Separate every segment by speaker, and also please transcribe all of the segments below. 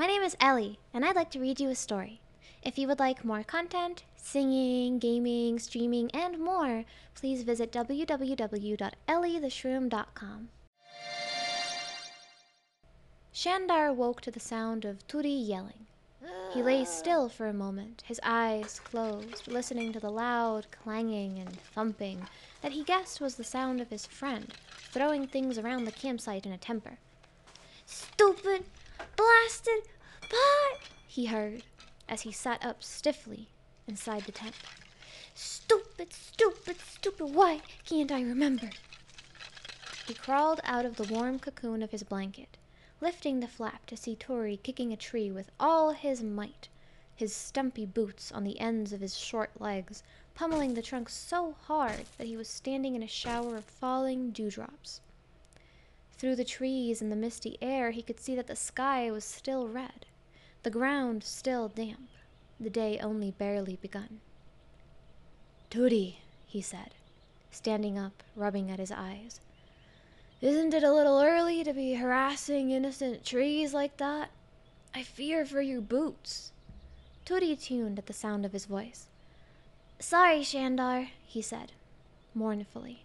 Speaker 1: My name is Ellie, and I'd like to read you a story. If you would like more content, singing, gaming, streaming, and more, please visit www.ellietheshroom.com. Shandar woke to the sound of Turi yelling. He lay still for a moment, his eyes closed, listening to the loud clanging and thumping that he guessed was the sound of his friend throwing things around the campsite in a temper. Stupid, blasted pot! he heard as he sat up stiffly inside the tent. Stupid, stupid, stupid, why can't I remember? He crawled out of the warm cocoon of his blanket, lifting the flap to see Turi kicking a tree with all his might, his stumpy boots on the ends of his short legs, pummeling the trunk so hard that he was standing in a shower of falling dewdrops. Through the trees and the misty air, he could see that the sky was still red, the ground still damp, the day only barely begun. Turi, he said, standing up, rubbing at his eyes. Isn't it a little early to be harassing innocent trees like that? I fear for your boots. Turi tuned at the sound of his voice. Sorry, Shandar, he said, mournfully,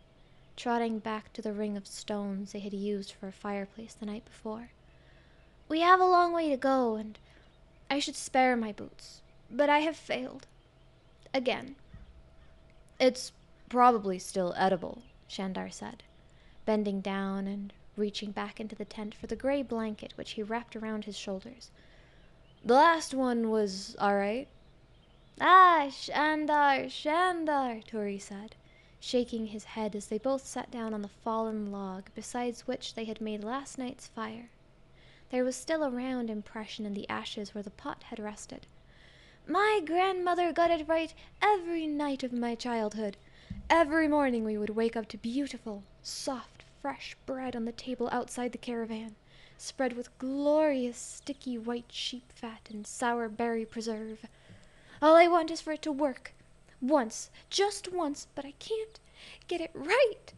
Speaker 1: trotting back to the ring of stones they had used for a fireplace the night before. We have a long way to go, and I should spare my boots, but I have failed. Again. It's probably still edible, Shandar said, bending down and reaching back into the tent for the gray blanket which he wrapped around his shoulders. The last one was all right. Ah, Shandar, Shandar, Turi said, shaking his head as they both sat down on the fallen log beside which they had made last night's fire. There was still a round impression in the ashes where the pot had rested. My grandmother got it right every night of my childhood. Every morning we would wake up to beautiful, soft, fresh bread on the table outside the caravan, spread with glorious, sticky white sheep fat and sour berry preserve. All I want is for it to work. Once, just once, but I can't get it right.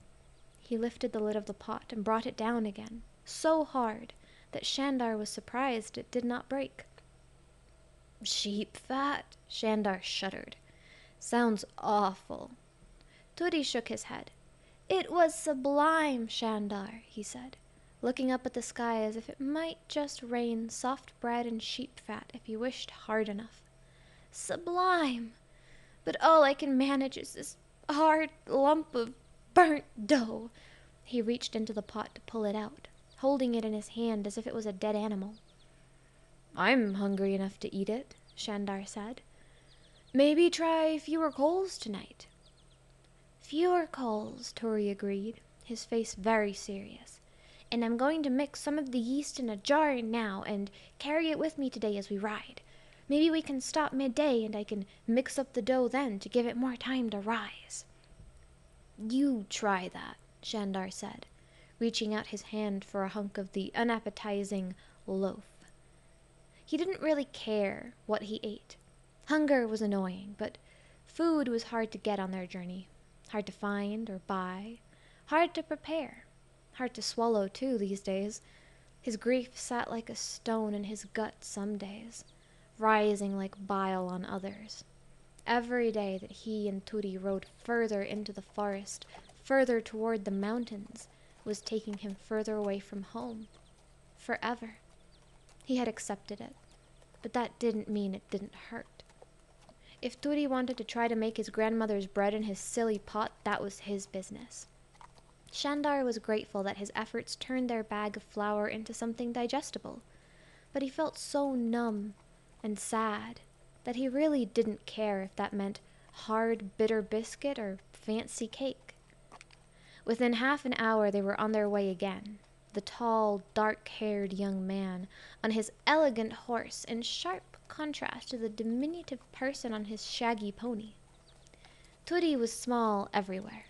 Speaker 1: He lifted the lid of the pot and brought it down again, so hard that Shandar was surprised it did not break. Sheep fat? Shandar shuddered. Sounds awful. Turi shook his head. It was sublime, Shandar, he said, looking up at the sky as if it might just rain soft bread and sheep fat if he wished hard enough. Sublime! But all I can manage is this hard lump of burnt dough. He reached into the pot to pull it out, holding it in his hand as if it was a dead animal. I'm hungry enough to eat it, Shandar said. Maybe try fewer coals tonight. Fewer coals, Turi agreed, his face very serious. And I'm going to mix some of the yeast in a jar now and carry it with me today as we ride. Maybe we can stop midday and I can mix up the dough then to give it more time to rise. You try that, Shandar said, reaching out his hand for a hunk of the unappetizing loaf. He didn't really care what he ate. Hunger was annoying, but food was hard to get on their journey. Hard to find or buy. Hard to prepare. Hard to swallow, too, these days. His grief sat like a stone in his gut some days, rising like bile on others. Every day that he and Turi rode further into the forest, further toward the mountains, was taking him further away from home. Forever. He had accepted it, but that didn't mean it didn't hurt. If Turi wanted to try to make his grandmother's bread in his silly pot, that was his business. Shandar was grateful that his efforts turned their bag of flour into something digestible, but he felt so numb and sad that he really didn't care if that meant hard, bitter biscuit or fancy cake. Within half an hour, they were on their way again, the tall, dark haired young man on his elegant horse in sharp contrast to the diminutive person on his shaggy pony. Turi was small everywhere.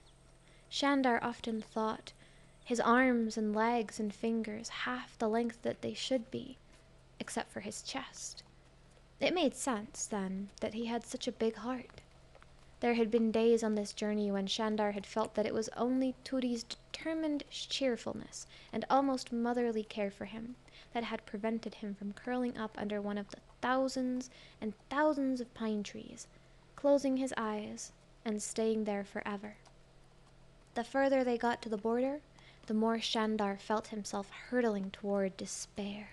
Speaker 1: Shandar often thought his arms and legs and fingers half the length that they should be, except for his chest. It made sense, then, that he had such a big heart. There had been days on this journey when Shandar had felt that it was only Turi's determined cheerfulness and almost motherly care for him that had prevented him from curling up under one of the thousands and thousands of pine trees, closing his eyes and staying there forever. The further they got to the border, the more Shandar felt himself hurtling toward despair.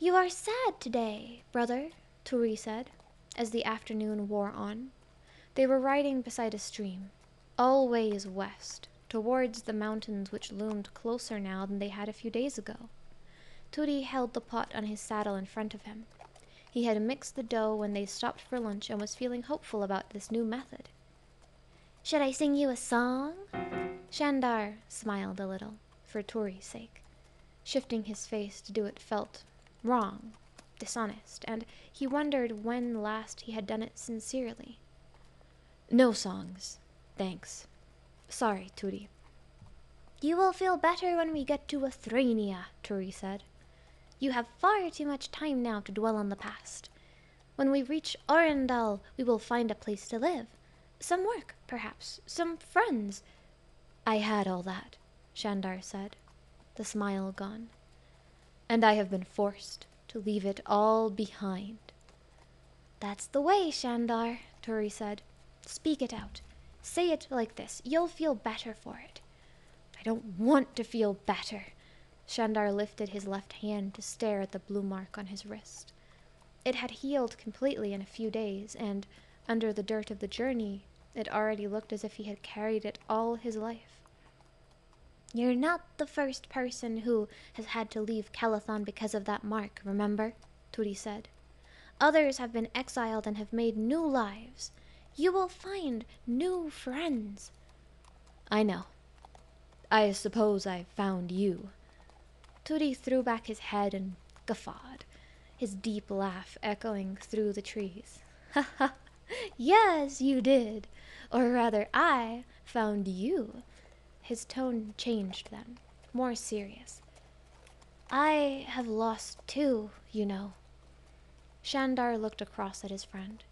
Speaker 1: You are sad today, brother, Turi said, as the afternoon wore on. They were riding beside a stream, all ways west, towards the mountains which loomed closer now than they had a few days ago. Turi held the pot on his saddle in front of him. He had mixed the dough when they stopped for lunch and was feeling hopeful about this new method. Should I sing you a song? Shandar smiled a little, for Turi's sake, shifting his face to do it felt wrong dishonest, and he wondered when last he had done it sincerely. No songs, thanks. Sorry, Turi. You will feel better when we get to Athrania, Turi said. You have far too much time now to dwell on the past. When we reach Arendal, we will find a place to live. Some work, perhaps, some friends. I had all that, Shandar said, the smile gone. And I have been forced to leave it all behind. That's the way, Shandar, Turi said. Speak it out. Say it like this. You'll feel better for it. I don't want to feel better. Shandar lifted his left hand to stare at the blue mark on his wrist. It had healed completely in a few days, and under the dirt of the journey, it already looked as if he had carried it all his life. You're not the first person who has had to leave Calathon because of that mark, remember? Turi said. Others have been exiled and have made new lives. You will find new friends. I know. I suppose I've found you. Turi threw back his head and guffawed, his deep laugh echoing through the trees. Ha ha! Yes, you did. Or rather, I found you. His tone changed then, more serious. I have lost too, you know. Shandar looked across at his friend.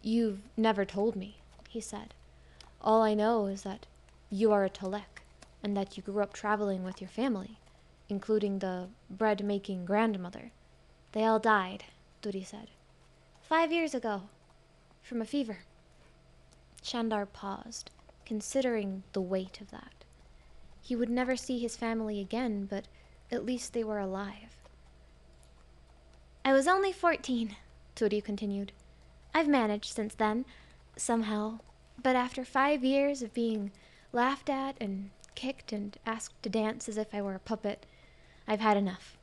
Speaker 1: You've never told me, he said. All I know is that you are a Talek, and that you grew up traveling with your family, including the bread-making grandmother. They all died, Turi said. Five years ago, from a fever. Shandar paused, considering the weight of that. He would never see his family again, but at least they were alive. I was only fourteen, Turi continued. I've managed since then, somehow, but after five years of being laughed at and kicked and asked to dance as if I were a puppet, I've had enough.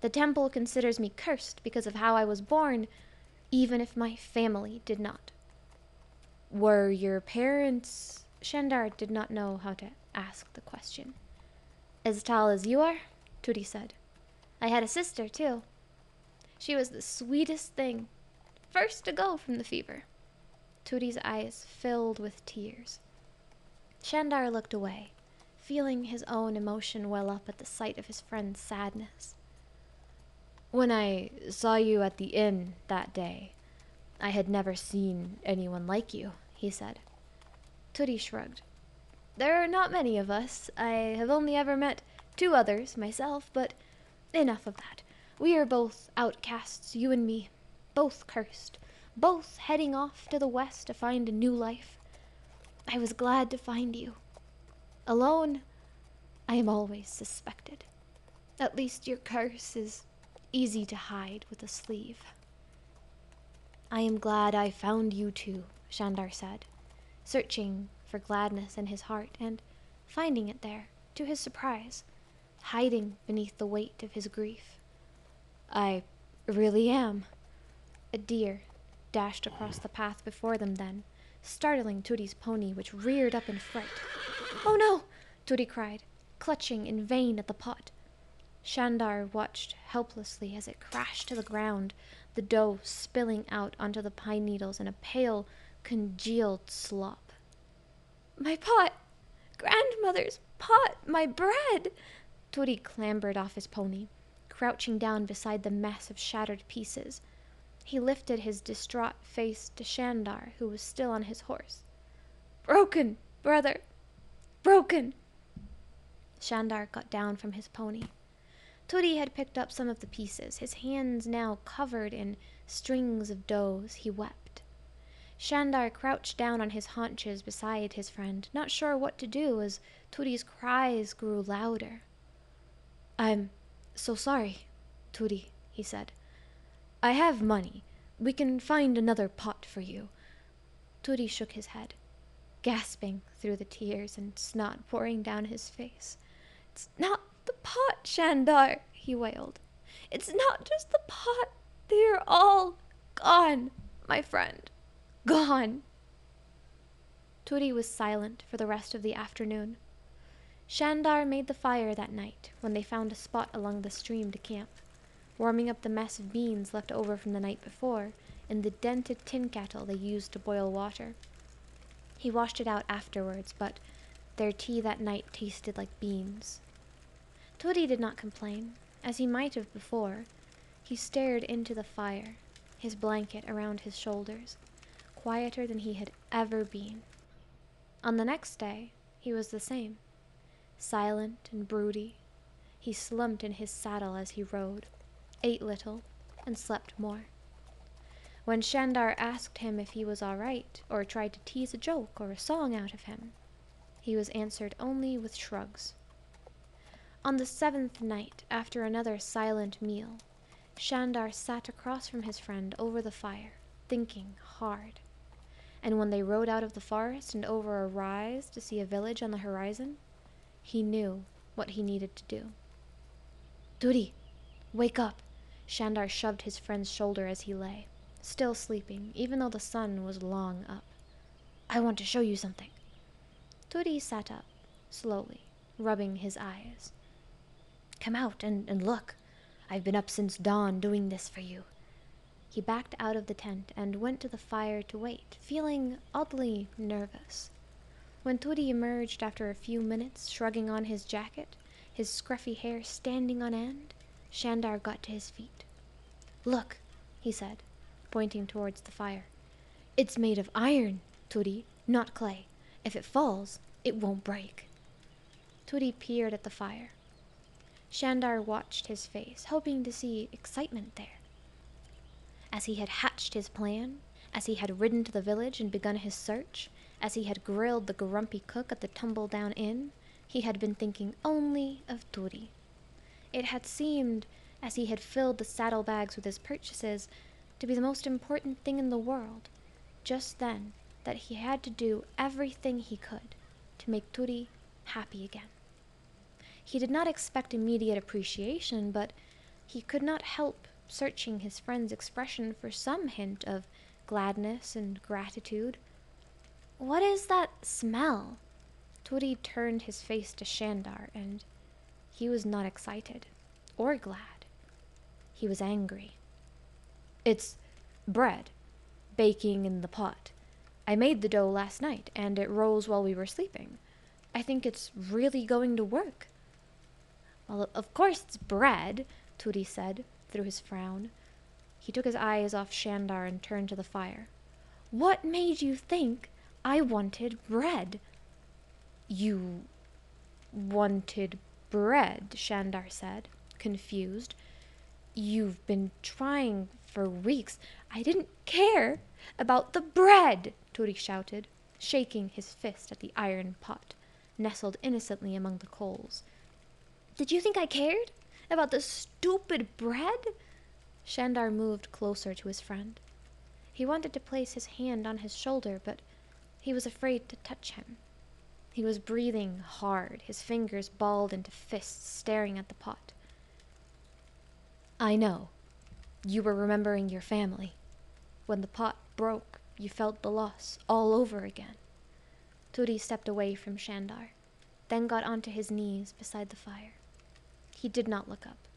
Speaker 1: The temple considers me cursed because of how I was born, even if my family did not. Were your parents Shandar did not know how to ask the question. As tall as you are? Turi said. I had a sister, too. She was the sweetest thing. First to go from the fever. Turi's eyes filled with tears. Shandar looked away, feeling his own emotion well up at the sight of his friend's sadness. When I saw you at the inn that day, I had never seen anyone like you, he said. Turi shrugged. There are not many of us. I have only ever met two others myself, but enough of that. We are both outcasts, you and me, both cursed, both heading off to the west to find a new life. I was glad to find you. Alone, I am always suspected. At least your curse is easy to hide with a sleeve. I am glad I found you too, Shandar said searching for gladness in his heart, and finding it there, to his surprise, hiding beneath the weight of his grief. I really am. A deer dashed across the path before them then, startling Turi's pony, which reared up in fright. Oh no! Turi cried, clutching in vain at the pot. Shandar watched helplessly as it crashed to the ground, the dough spilling out onto the pine needles in a pale, congealed slop. My pot! Grandmother's pot! My bread! Turi clambered off his pony, crouching down beside the mass of shattered pieces. He lifted his distraught face to Shandar, who was still on his horse. Broken, brother! Broken! Shandar got down from his pony. Turi had picked up some of the pieces, his hands now covered in strings of doughs. He wept. Shandar crouched down on his haunches beside his friend, not sure what to do as Turi's cries grew louder. I'm so sorry, Turi, he said. I have money. We can find another pot for you. Turi shook his head, gasping through the tears and snot pouring down his face. It's not the pot, Shandar, he wailed. It's not just the pot. They're all gone, my friend. Gone. Turi was silent for the rest of the afternoon. Shandar made the fire that night when they found a spot along the stream to camp, warming up the mess of beans left over from the night before in the dented tin kettle they used to boil water. He washed it out afterwards, but their tea that night tasted like beans. Turi did not complain, as he might have before. He stared into the fire, his blanket around his shoulders, quieter than he had ever been. On the next day, he was the same. Silent and broody, he slumped in his saddle as he rode, ate little, and slept more. When Shandar asked him if he was all right, or tried to tease a joke or a song out of him, he was answered only with shrugs. On the seventh night, after another silent meal, Shandar sat across from his friend over the fire, thinking hard. And when they rode out of the forest and over a rise to see a village on the horizon, he knew what he needed to do. Turi, wake up! Shandar shoved his friend's shoulder as he lay, still sleeping, even though the sun was long up. I want to show you something. Turi sat up, slowly, rubbing his eyes. Come out and, and look. I've been up since dawn doing this for you. He backed out of the tent and went to the fire to wait, feeling oddly nervous. When Turi emerged after a few minutes, shrugging on his jacket, his scruffy hair standing on end, Shandar got to his feet. Look, he said, pointing towards the fire. It's made of iron, Turi, not clay. If it falls, it won't break. Turi peered at the fire. Shandar watched his face, hoping to see excitement there. As he had hatched his plan, as he had ridden to the village and begun his search, as he had grilled the grumpy cook at the tumble down inn, he had been thinking only of Turi. It had seemed, as he had filled the saddlebags with his purchases, to be the most important thing in the world, just then, that he had to do everything he could to make Turi happy again. He did not expect immediate appreciation, but he could not help searching his friend's expression for some hint of gladness and gratitude. What is that smell? Turi turned his face to Shandar, and he was not excited or glad. He was angry. It's bread, baking in the pot. I made the dough last night, and it rose while we were sleeping. I think it's really going to work. Well, of course it's bread, Turi said, through his frown. He took his eyes off Shandar and turned to the fire. What made you think I wanted bread? You wanted bread, Shandar said, confused. You've been trying for weeks. I didn't care about the bread, Turi shouted, shaking his fist at the iron pot, nestled innocently among the coals. Did you think I cared? About the stupid bread? Shandar moved closer to his friend. He wanted to place his hand on his shoulder, but he was afraid to touch him. He was breathing hard, his fingers balled into fists, staring at the pot. I know. You were remembering your family. When the pot broke, you felt the loss all over again. Turi stepped away from Shandar, then got onto his knees beside the fire. He did not look up.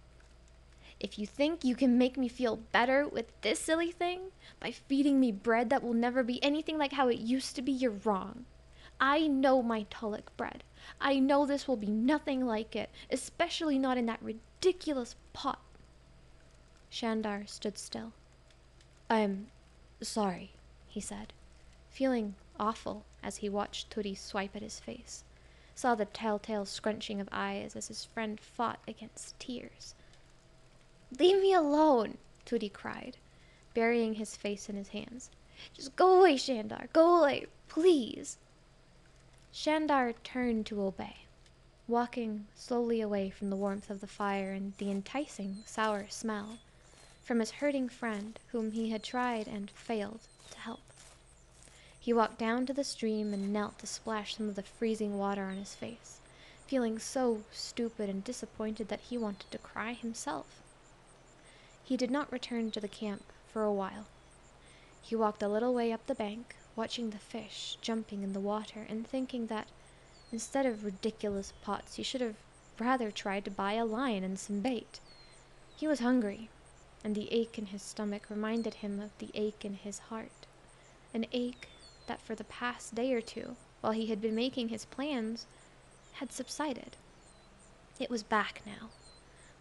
Speaker 1: If you think you can make me feel better with this silly thing, by feeding me bread that will never be anything like how it used to be, you're wrong. I know my Tulloch bread. I know this will be nothing like it, especially not in that ridiculous pot. Shandar stood still. I'm sorry, he said, feeling awful as he watched Turi swipe at his face, saw the telltale scrunching of eyes as his friend fought against tears. Leave me alone, Turi cried, burying his face in his hands. Just go away, Shandar. Go away, please. Shandar turned to obey, walking slowly away from the warmth of the fire and the enticing sour smell, from his hurting friend whom he had tried and failed to help. He walked down to the stream and knelt to splash some of the freezing water on his face, feeling so stupid and disappointed that he wanted to cry himself. He did not return to the camp for a while. He walked a little way up the bank, watching the fish jumping in the water and thinking that instead of ridiculous pots he should have rather tried to buy a line and some bait. He was hungry, and the ache in his stomach reminded him of the ache in his heart, an ache that for the past day or two, while he had been making his plans, had subsided. It was back now,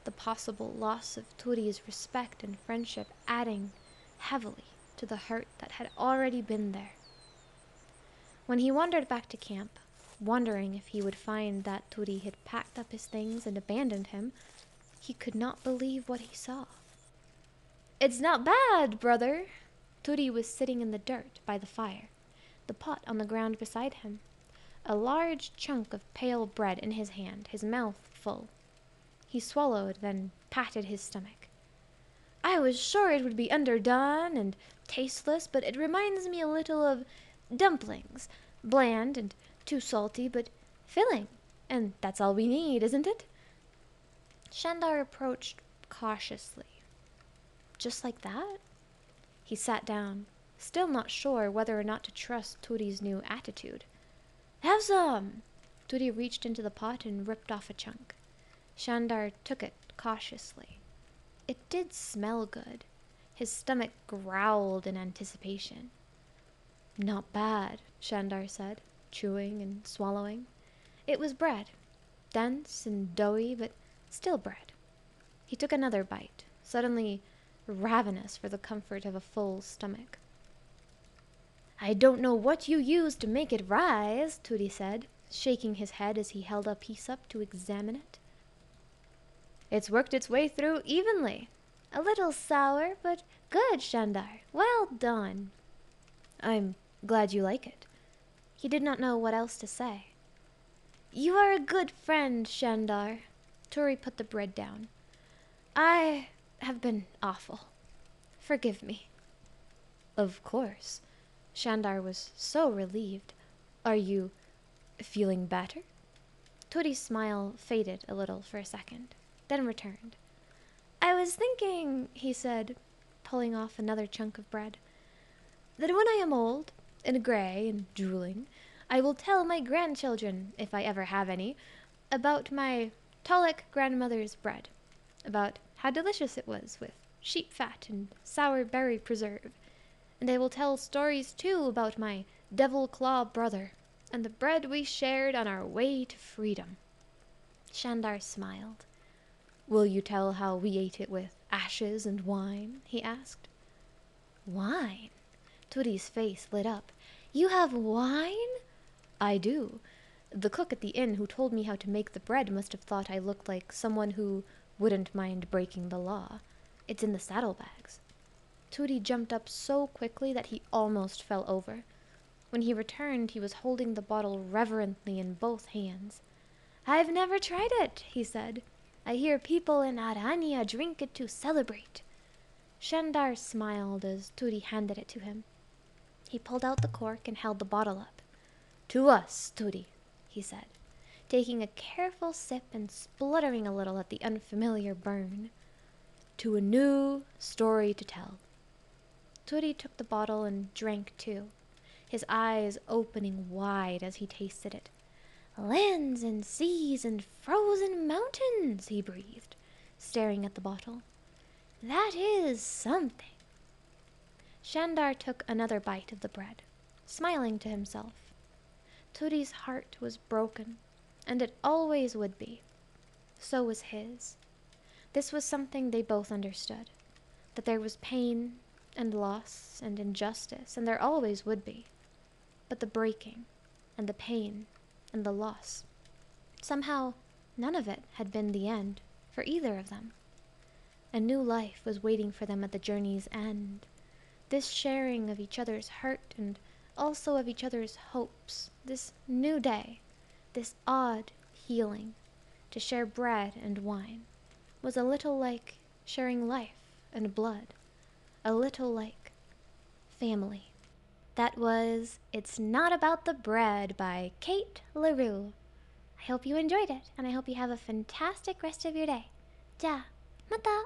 Speaker 1: the possible loss of Turi's respect and friendship adding heavily to the hurt that had already been there. When he wandered back to camp, wondering if he would find that Turi had packed up his things and abandoned him, he could not believe what he saw. It's not bad, brother. Turi was sitting in the dirt by the fire, the pot on the ground beside him, a large chunk of pale bread in his hand, his mouth full. He swallowed, then patted his stomach. I was sure it would be underdone and tasteless, but it reminds me a little of dumplings. Bland and too salty, but filling. And that's all we need, isn't it? Shandar approached cautiously. Just like that? He sat down, still not sure whether or not to trust Turi's new attitude. Have some! Turi reached into the pot and ripped off a chunk. Shandar took it cautiously. It did smell good. His stomach growled in anticipation. Not bad, Shandar said, chewing and swallowing. It was bread, dense and doughy, but still bread. He took another bite, suddenly ravenous for the comfort of a full stomach. I don't know what you used to make it rise, Turi said, shaking his head as he held a piece up to examine it. It's worked its way through evenly. A little sour, but good, Shandar. Well done. I'm glad you like it. He did not know what else to say. You are a good friend, Shandar. Turi put the bread down. I have been awful. Forgive me. Of course. Shandar was so relieved. Are you feeling better? Turi's smile faded a little for a second then returned. I was thinking, he said, pulling off another chunk of bread, that when I am old and grey and drooling, I will tell my grandchildren, if I ever have any, about my Tolek grandmother's bread, about how delicious it was with sheep fat and sour berry preserve, and I will tell stories too about my devil claw brother and the bread we shared on our way to freedom. Shandar smiled. Will you tell how we ate it with ashes and wine? he asked. Wine? Turi's face lit up. You have wine? I do. The cook at the inn who told me how to make the bread must have thought I looked like someone who wouldn't mind breaking the law. It's in the saddlebags. Turi jumped up so quickly that he almost fell over. When he returned, he was holding the bottle reverently in both hands. I've never tried it, he said. I hear people in Aranya drink it to celebrate. Shandar smiled as Turi handed it to him. He pulled out the cork and held the bottle up. To us, Turi, he said, taking a careful sip and spluttering a little at the unfamiliar burn. To a new story to tell. Turi took the bottle and drank too, his eyes opening wide as he tasted it. Lands and seas and frozen mountains, he breathed, staring at the bottle. That is something. Shandar took another bite of the bread, smiling to himself. Turi's heart was broken, and it always would be. So was his. This was something they both understood that there was pain and loss and injustice, and there always would be. But the breaking, and the pain, and the loss. Somehow, none of it had been the end for either of them. A new life was waiting for them at the journey's end. This sharing of each other's hurt and also of each other's hopes, this new day, this odd healing, to share bread and wine, was a little like sharing life and blood, a little like family. That was It's Not About the Bread by Kate Le Roux. I hope you enjoyed it, and I hope you have a fantastic rest of your day. Ja, mata!